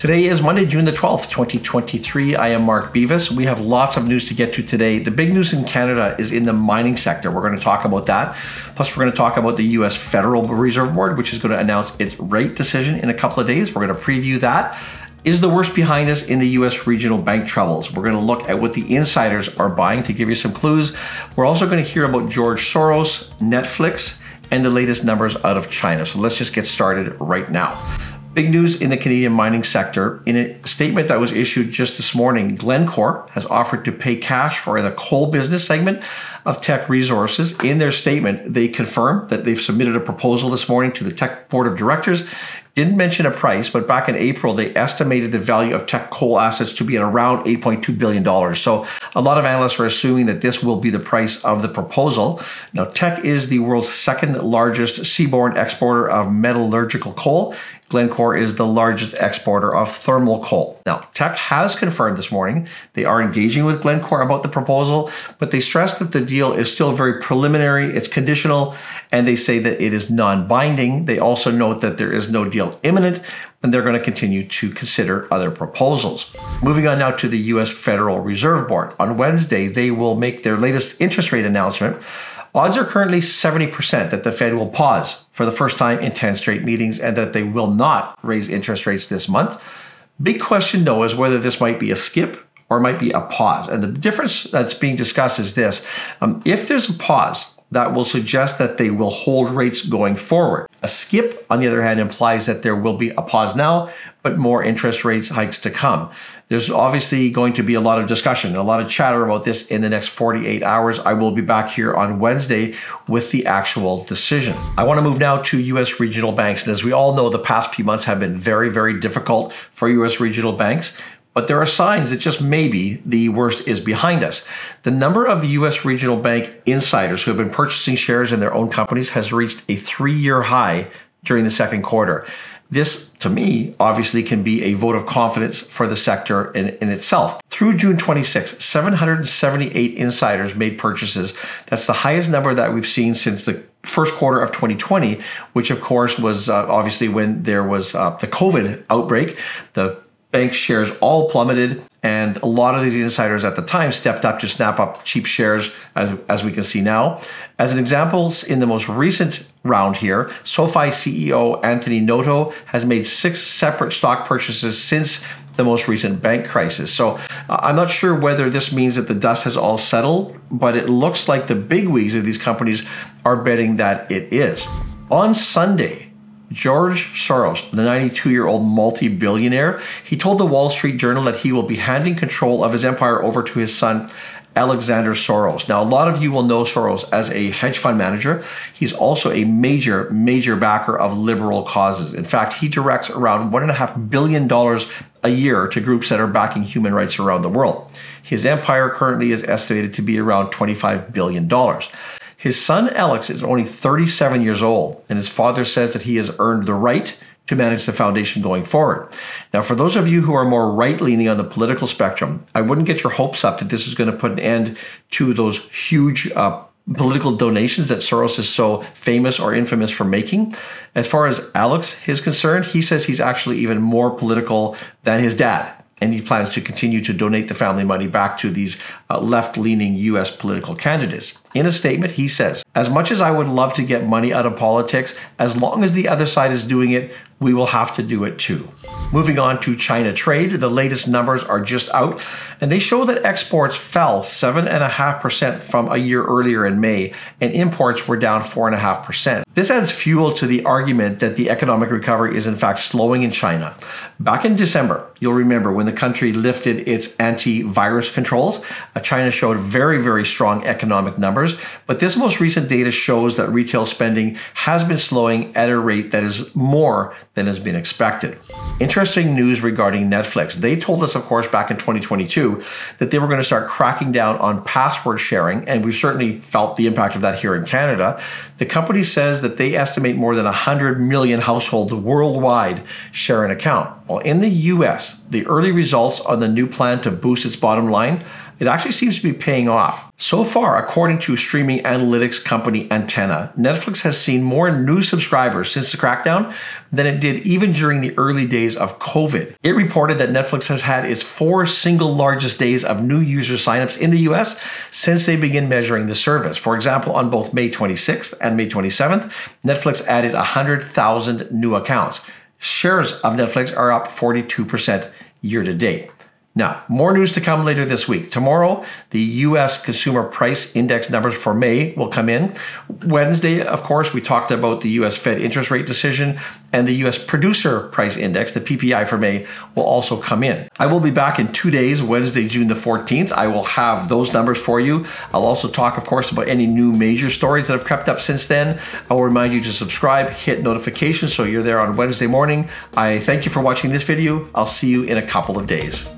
Today is Monday, June the 12th, 2023. I am Mark Beavis. We have lots of news to get to today. The big news in Canada is in the mining sector. We're going to talk about that. Plus, we're going to talk about the U.S. Federal Reserve Board, which is going to announce its rate decision in a couple of days. We're going to preview that. Is the worst behind us in the US regional bank troubles? We're going to look at what the insiders are buying to give you some clues. We're also going to hear about George Soros, Netflix, and the latest numbers out of China. So let's just get started right now. Big news in the Canadian mining sector. In a statement that was issued just this morning, Glencore has offered to pay cash for the coal business segment of Teck Resources. In their statement, they confirm that they've submitted a proposal this morning to the Teck Board of Directors didn't mention a price, but back in April, they estimated the value of Teck coal assets to be at around $8.2 billion. So a lot of analysts are assuming that this will be the price of the proposal. Now, Teck is the world's second largest seaborne exporter of metallurgical coal. Glencore is the largest exporter of thermal coal. Now, Teck has confirmed this morning they are engaging with Glencore about the proposal, but they stress that the deal is still very preliminary, it's conditional, and they say that it is non binding. They also note that there is no deal imminent, and they're going to continue to consider other proposals. Moving on now to the U.S. Federal Reserve Board. On Wednesday, they will make their latest interest rate announcement. Odds are currently 70% that the Fed will pause for the first time in 10 straight meetings and that they will not raise interest rates this month. Big question, though, is whether this might be a skip or might be a pause. And the difference that's being discussed is this um, if there's a pause, that will suggest that they will hold rates going forward. A skip, on the other hand, implies that there will be a pause now, but more interest rates hikes to come. There's obviously going to be a lot of discussion, a lot of chatter about this in the next 48 hours. I will be back here on Wednesday with the actual decision. I want to move now to US regional banks. And as we all know, the past few months have been very, very difficult for US regional banks. But there are signs that just maybe the worst is behind us. The number of US regional bank insiders who have been purchasing shares in their own companies has reached a three year high during the second quarter. This, to me, obviously can be a vote of confidence for the sector in, in itself. Through June 26, 778 insiders made purchases. That's the highest number that we've seen since the first quarter of 2020, which of course was uh, obviously when there was uh, the COVID outbreak. The bank shares all plummeted, and a lot of these insiders at the time stepped up to snap up cheap shares, as, as we can see now. As an example, in the most recent round here, SoFi CEO Anthony Noto has made six separate stock purchases since the most recent bank crisis. So uh, I'm not sure whether this means that the dust has all settled, but it looks like the bigwigs of these companies are betting that it is. On Sunday, George Soros, the 92 year old multi billionaire, he told the Wall Street Journal that he will be handing control of his empire over to his son, Alexander Soros. Now, a lot of you will know Soros as a hedge fund manager. He's also a major, major backer of liberal causes. In fact, he directs around $1.5 billion a year to groups that are backing human rights around the world. His empire currently is estimated to be around $25 billion. His son Alex is only 37 years old, and his father says that he has earned the right to manage the foundation going forward. Now, for those of you who are more right leaning on the political spectrum, I wouldn't get your hopes up that this is going to put an end to those huge uh, political donations that Soros is so famous or infamous for making. As far as Alex is concerned, he says he's actually even more political than his dad and he plans to continue to donate the family money back to these uh, left leaning US political candidates. In a statement, he says, As much as I would love to get money out of politics, as long as the other side is doing it, we will have to do it too. Moving on to China trade, the latest numbers are just out, and they show that exports fell 7.5% from a year earlier in May, and imports were down 4.5%. This adds fuel to the argument that the economic recovery is in fact slowing in China. Back in December, you'll remember when the country lifted its anti virus controls, uh, China showed very, very strong economic numbers. But this most recent data shows that retail spending has been slowing at a rate that is more than has been expected. Interesting news regarding Netflix. They told us, of course, back in 2022 that they were going to start cracking down on password sharing, and we've certainly felt the impact of that here in Canada. The company says that they estimate more than 100 million households worldwide share an account. Well, in the US, the early results on the new plan to boost its bottom line it actually seems to be paying off. So far, according to streaming analytics company Antenna, Netflix has seen more new subscribers since the crackdown than it did even during the early days of COVID. It reported that Netflix has had its four single largest days of new user signups in the US since they began measuring the service. For example, on both May 26th and May 27th, Netflix added 100,000 new accounts. Shares of Netflix are up 42% year to date. Now, more news to come later this week. Tomorrow, the US Consumer Price Index numbers for May will come in. Wednesday, of course, we talked about the US Fed interest rate decision, and the US Producer Price Index, the PPI for May, will also come in. I will be back in two days, Wednesday, June the 14th. I will have those numbers for you. I'll also talk, of course, about any new major stories that have crept up since then. I will remind you to subscribe, hit notifications so you're there on Wednesday morning. I thank you for watching this video. I'll see you in a couple of days.